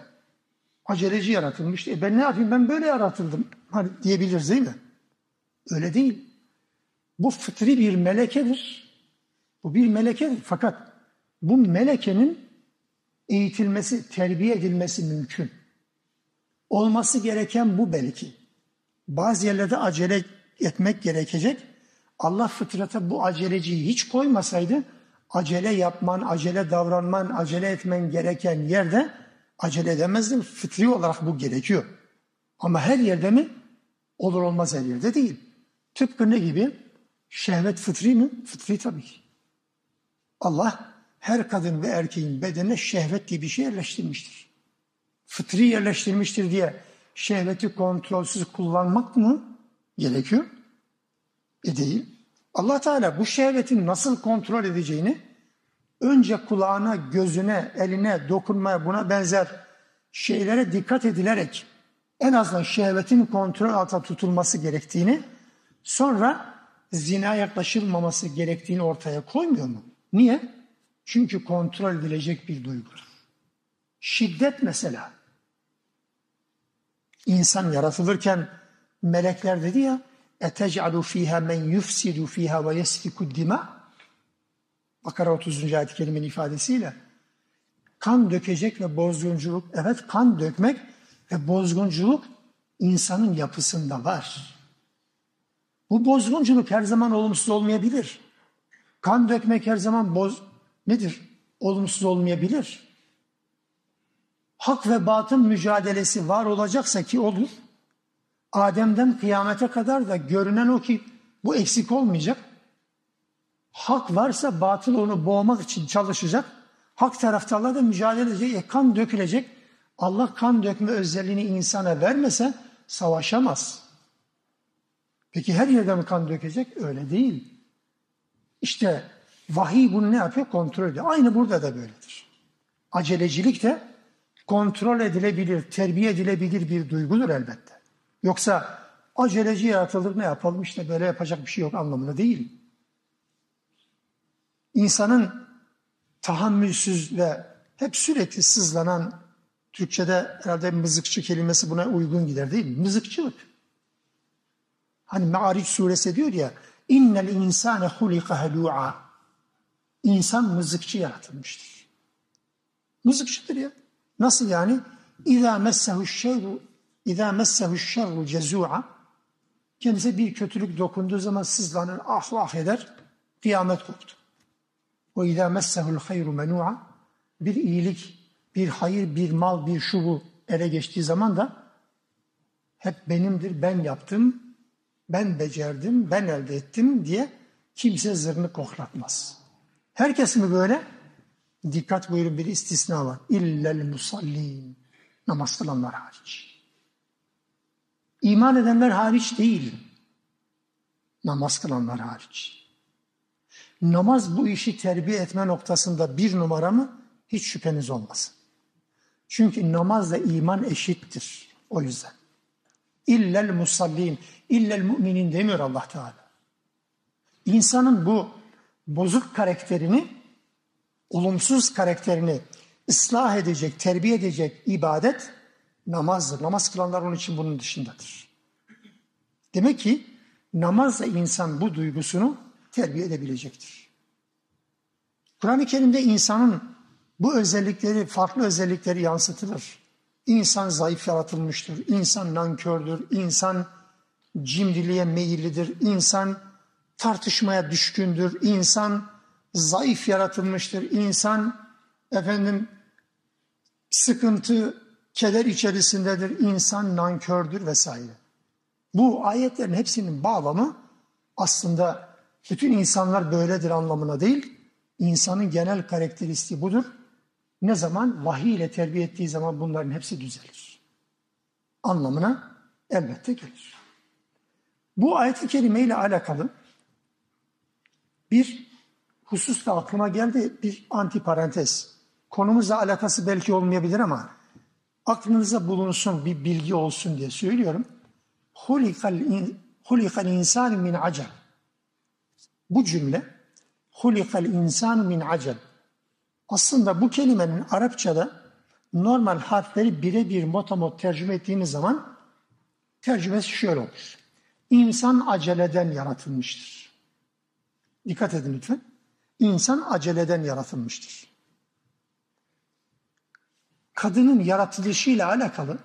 Aceleci yaratılmış. E ben ne yapayım ben böyle yaratıldım. Hani diyebiliriz değil mi? Öyle değil. Bu fıtri bir melekedir. Bu bir melekedir. Fakat bu melekenin eğitilmesi, terbiye edilmesi mümkün. Olması gereken bu belki. Bazı yerlerde acele etmek gerekecek. Allah fıtrata bu aceleciyi hiç koymasaydı acele yapman, acele davranman, acele etmen gereken yerde acele edemezdin. Fıtri olarak bu gerekiyor. Ama her yerde mi? Olur olmaz her yerde değil. Tıpkı ne gibi? Şehvet fıtri mi? Fıtri tabii ki. Allah her kadın ve erkeğin bedenine şehvet diye bir şey yerleştirmiştir. Fıtri yerleştirmiştir diye şehveti kontrolsüz kullanmak mı gerekiyor? E değil. Allah Teala bu şehvetin nasıl kontrol edeceğini önce kulağına, gözüne, eline dokunmaya buna benzer şeylere dikkat edilerek en azından şehvetin kontrol altında tutulması gerektiğini sonra zina yaklaşılmaması gerektiğini ortaya koymuyor mu? Niye? Çünkü kontrol edilecek bir duygudur. Şiddet mesela. İnsan yaratılırken melekler dedi ya اَتَجْعَلُ ف۪يهَا مَنْ يُفْسِدُ ف۪يهَا وَيَسْفِكُ الدِّمَا Bakara 30. ayet-i kerimenin ifadesiyle kan dökecek ve bozgunculuk, evet kan dökmek ve bozgunculuk insanın yapısında var. Bu bozgunculuk her zaman olumsuz olmayabilir. Kan dökmek her zaman boz nedir? Olumsuz olmayabilir. Hak ve batın mücadelesi var olacaksa ki olur. Adem'den kıyamete kadar da görünen o ki bu eksik olmayacak. Hak varsa batıl onu boğmak için çalışacak. Hak taraftarlar da mücadele edecek. E, kan dökülecek. Allah kan dökme özelliğini insana vermese savaşamaz. Peki her yerde mi kan dökecek? Öyle değil. İşte vahiy bunu ne yapıyor? Kontrol ediyor. Aynı burada da böyledir. Acelecilik de kontrol edilebilir, terbiye edilebilir bir duygudur elbette. Yoksa aceleci yaratılır ne yapalım işte böyle yapacak bir şey yok anlamında değil. İnsanın tahammülsüz ve hep sürekli sızlanan Türkçe'de herhalde mızıkçı kelimesi buna uygun gider değil mi? Mızıkçılık. Hani Me'ariç suresi diyor ya innel insane hulika helu'a İnsan mızıkçı yaratılmıştır. Mızıkçıdır ya. Nasıl yani? İza messehu şerru İza messehu şerru cezu'a Kendisine bir kötülük dokunduğu zaman sızlanır, ah vah eder, kıyamet koptu. Ve izâ messehul hayru menû'a bir iyilik, bir hayır, bir mal, bir şubu ele geçtiği zaman da hep benimdir, ben yaptım, ben becerdim, ben elde ettim diye kimse zırnı koklatmaz. Herkes mi böyle? Dikkat buyurun bir istisna var. İllel musallin. Namaz kılanlar hariç. İman edenler hariç değil. Namaz kılanlar hariç. Namaz bu işi terbiye etme noktasında bir numara mı? Hiç şüpheniz olmasın. Çünkü namazla iman eşittir. O yüzden. İllel musallin, illel müminin demiyor Allah Teala. İnsanın bu bozuk karakterini, olumsuz karakterini ıslah edecek, terbiye edecek ibadet namazdır. Namaz kılanlar onun için bunun dışındadır. Demek ki namazla insan bu duygusunu terbiye edebilecektir. Kur'an-ı Kerim'de insanın bu özellikleri, farklı özellikleri yansıtılır. İnsan zayıf yaratılmıştır, insan nankördür, insan cimriliğe meyillidir, insan tartışmaya düşkündür, insan zayıf yaratılmıştır, insan efendim sıkıntı, keder içerisindedir, insan nankördür vesaire. Bu ayetlerin hepsinin bağlamı aslında bütün insanlar böyledir anlamına değil, insanın genel karakteristiği budur. Ne zaman? Vahiy ile terbiye ettiği zaman bunların hepsi düzelir. Anlamına elbette gelir. Bu ayet-i kerime ile alakalı bir husus da aklıma geldi, bir antiparantez. Konumuzla alakası belki olmayabilir ama aklınıza bulunsun, bir bilgi olsun diye söylüyorum. Hulikal insan min acel. Bu cümle hulikal insan min acel. Aslında bu kelimenin Arapçada normal harfleri birebir motamot tercüme ettiğimiz zaman tercümesi şöyle olur. İnsan aceleden yaratılmıştır. Dikkat edin lütfen. İnsan aceleden yaratılmıştır. Kadının yaratılışıyla alakalı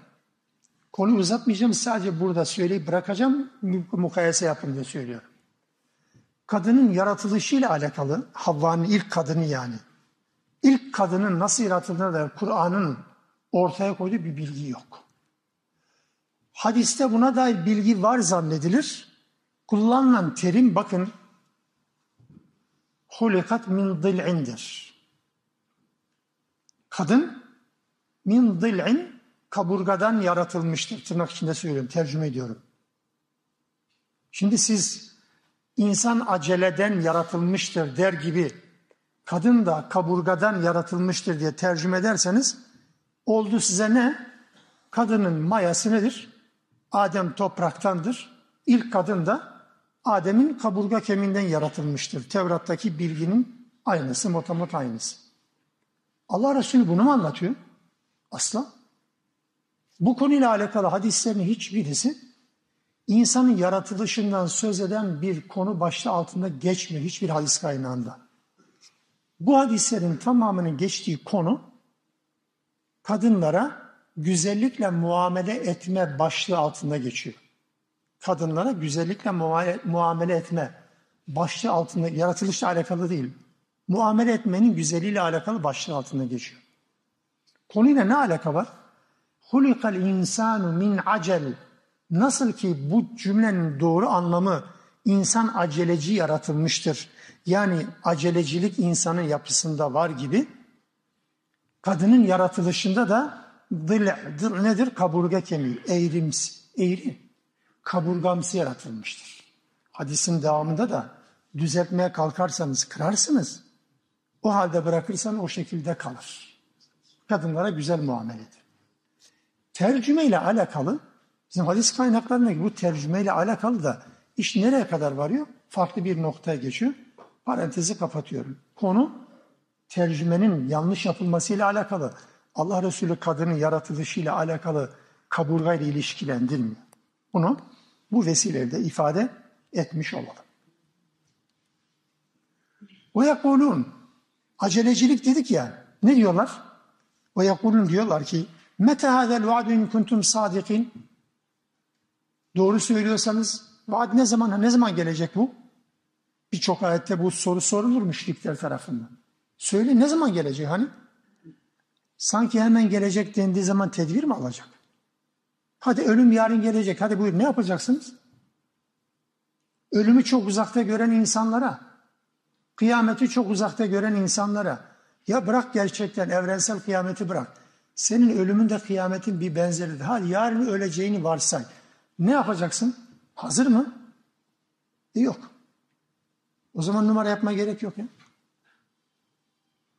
konuyu uzatmayacağım sadece burada söyleyip bırakacağım mukayese yapın diye söylüyorum. Kadının yaratılışıyla alakalı Havva'nın ilk kadını yani İlk kadının nasıl yaratıldığına dair Kur'an'ın ortaya koyduğu bir bilgi yok. Hadiste buna dair bilgi var zannedilir. Kullanılan terim bakın hulikat min dil'indir. Kadın min dil'in kaburgadan yaratılmıştır. Tırnak içinde söylüyorum, tercüme ediyorum. Şimdi siz insan aceleden yaratılmıştır der gibi kadın da kaburgadan yaratılmıştır diye tercüme ederseniz oldu size ne? Kadının mayası nedir? Adem topraktandır. İlk kadın da Adem'in kaburga kemiğinden yaratılmıştır. Tevrat'taki bilginin aynısı, motamot aynısı. Allah Resulü bunu mu anlatıyor? Asla. Bu konuyla alakalı hadislerin hiçbirisi insanın yaratılışından söz eden bir konu başlığı altında geçmiyor hiçbir hadis kaynağında. Bu hadislerin tamamının geçtiği konu kadınlara güzellikle muamele etme başlığı altında geçiyor. Kadınlara güzellikle muamele, etme başlığı altında yaratılışla alakalı değil. Muamele etmenin güzelliğiyle alakalı başlığı altında geçiyor. Konuyla ne alaka var? Hulikal insanu min acel. Nasıl ki bu cümlenin doğru anlamı insan aceleci yaratılmıştır yani acelecilik insanın yapısında var gibi kadının yaratılışında da nedir? Kaburga kemiği, eğrimsi, eğri, kaburgamsı yaratılmıştır. Hadisin devamında da düzeltmeye kalkarsanız kırarsınız. O halde bırakırsan o şekilde kalır. Kadınlara güzel muamele edin. Tercüme ile alakalı, bizim hadis kaynaklarındaki bu tercüme ile alakalı da iş nereye kadar varıyor? Farklı bir noktaya geçiyor. Parantezi kapatıyorum. Konu tercümenin yanlış yapılmasıyla alakalı. Allah Resulü kadının yaratılışıyla alakalı kaburgayla ilişkilendirmiyor. Bunu bu vesileyle ifade etmiş olalım. Ve yakulun acelecilik dedik ya ne diyorlar? Ve yakulun diyorlar ki mete hadel vaadu in kuntum sadikin doğru söylüyorsanız vaad ne zaman ne zaman gelecek bu? Birçok ayette bu soru sorulur müşrikler tarafından. Söyle ne zaman gelecek hani? Sanki hemen gelecek dendiği zaman tedbir mi alacak? Hadi ölüm yarın gelecek. Hadi buyur ne yapacaksınız? Ölümü çok uzakta gören insanlara, kıyameti çok uzakta gören insanlara, ya bırak gerçekten evrensel kıyameti bırak. Senin ölümün de kıyametin bir benzeridir. Hadi yarın öleceğini varsay. Ne yapacaksın? Hazır mı? E yok. O zaman numara yapma gerek yok ya.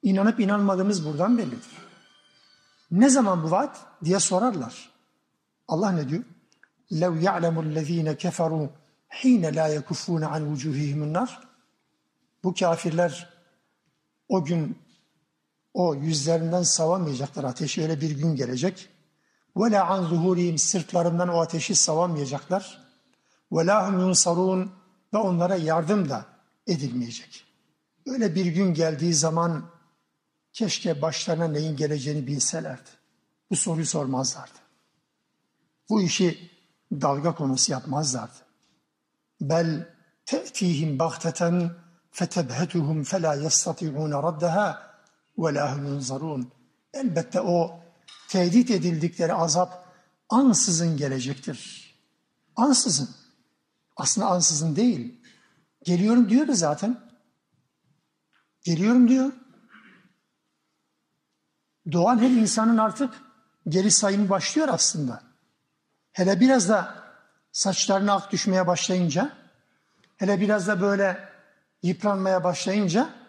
İnanıp inanmadığımız buradan bellidir. Ne zaman bu vaat diye sorarlar. Allah ne diyor? لَوْ يَعْلَمُ الَّذ۪ينَ كَفَرُوا حِينَ لَا يَكُفُّونَ عَنْ وُجُوهِهِمُ النَّارِ Bu kafirler o gün o yüzlerinden savamayacaklar ateşi. Öyle bir gün gelecek. Ve la an zuhurihim sırtlarından o ateşi savamayacaklar. Ve la hum yunsarun ve onlara yardım da edilmeyecek. Öyle bir gün geldiği zaman keşke başlarına neyin geleceğini bilselerdi. Bu soruyu sormazlardı. Bu işi dalga konusu yapmazlardı. Bel te'tihim bahteten fetebhetuhum fela yastati'une raddeha ve la yunzarun. Elbette o tehdit edildikleri azap ansızın gelecektir. Ansızın. Aslında ansızın değil. Geliyorum diyor da zaten. Geliyorum diyor. Doğan her insanın artık geri sayımı başlıyor aslında. Hele biraz da saçlarına ak düşmeye başlayınca, hele biraz da böyle yıpranmaya başlayınca,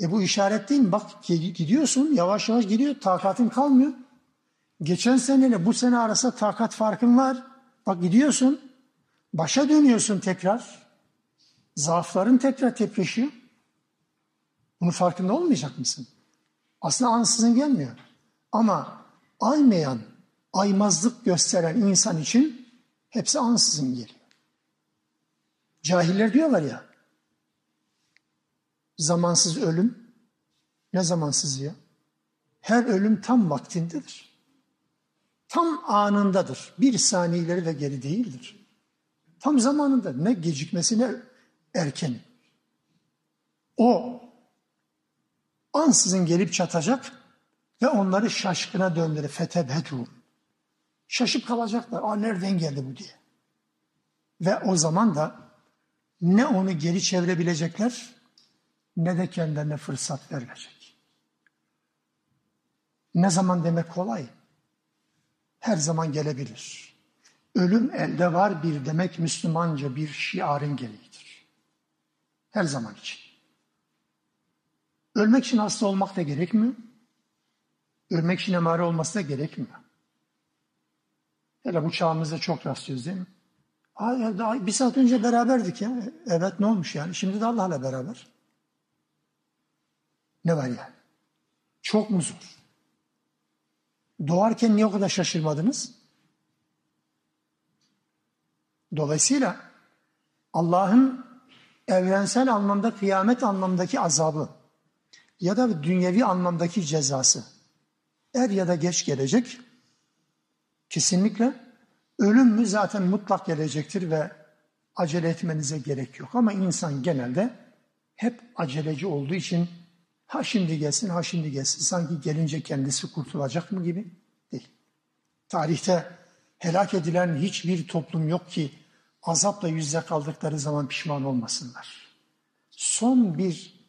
e bu işaret değil mi? Bak gidiyorsun, yavaş yavaş gidiyor, takatın kalmıyor. Geçen seneyle bu sene arasında takat farkın var. Bak gidiyorsun, başa dönüyorsun tekrar. Zaafların tekrar tepreşiyor. Bunun farkında olmayacak mısın? Aslında ansızın gelmiyor. Ama aymayan, aymazlık gösteren insan için hepsi ansızın geliyor. Cahiller diyorlar ya, zamansız ölüm, ne zamansız ya? Her ölüm tam vaktindedir. Tam anındadır. Bir saniye ileri ve geri değildir. Tam zamanında ne gecikmesi ne erkeni. O ansızın gelip çatacak ve onları şaşkına döndürür. Fetebhetum. Şaşıp kalacaklar. Aa nereden geldi bu diye. Ve o zaman da ne onu geri çevirebilecekler ne de kendilerine fırsat verilecek. Ne zaman demek kolay? Her zaman gelebilir. Ölüm elde var bir demek Müslümanca bir şiarın gereğidir. Her zaman için. Ölmek için hasta olmak da gerekmiyor. Ölmek için emare olması da gerekmiyor. Hele bu çağımızda çok rastlıyoruz değil mi? Ay, daha bir saat önce beraberdik ya. Evet ne olmuş yani? Şimdi de Allah'la beraber. Ne var yani? Çok mu zor? Doğarken niye o kadar şaşırmadınız? Dolayısıyla Allah'ın evrensel anlamda kıyamet anlamdaki azabı ya da dünyevi anlamdaki cezası er ya da geç gelecek. Kesinlikle ölüm mü zaten mutlak gelecektir ve acele etmenize gerek yok. Ama insan genelde hep aceleci olduğu için ha şimdi gelsin ha şimdi gelsin sanki gelince kendisi kurtulacak mı gibi değil. Tarihte helak edilen hiçbir toplum yok ki azapla yüzde kaldıkları zaman pişman olmasınlar. Son bir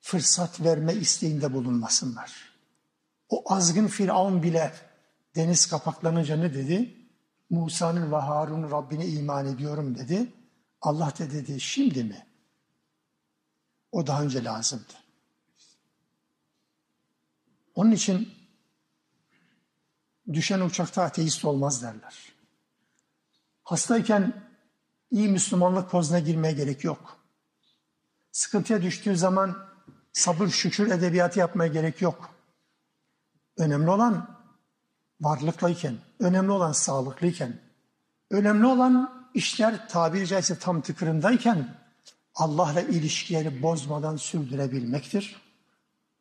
fırsat verme isteğinde bulunmasınlar. O azgın Firavun bile deniz kapaklanınca ne dedi? Musa'nın ve Harun'un Rabbine iman ediyorum dedi. Allah da dedi şimdi mi? O daha önce lazımdı. Onun için düşen uçakta ateist olmaz derler. Hastayken iyi Müslümanlık pozuna girmeye gerek yok. Sıkıntıya düştüğü zaman sabır şükür edebiyatı yapmaya gerek yok. Önemli olan varlıklıyken, önemli olan sağlıklıyken, önemli olan işler tabiri caizse tam tıkırındayken Allah'la ilişkileri bozmadan sürdürebilmektir.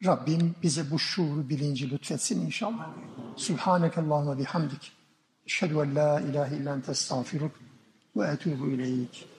Rabbim bize bu şuuru bilinci lütfetsin inşallah. Subhaneke Allahümme bihamdik. Eşhedü en la ilahe illa ente estağfiruk ve etubu ileyk.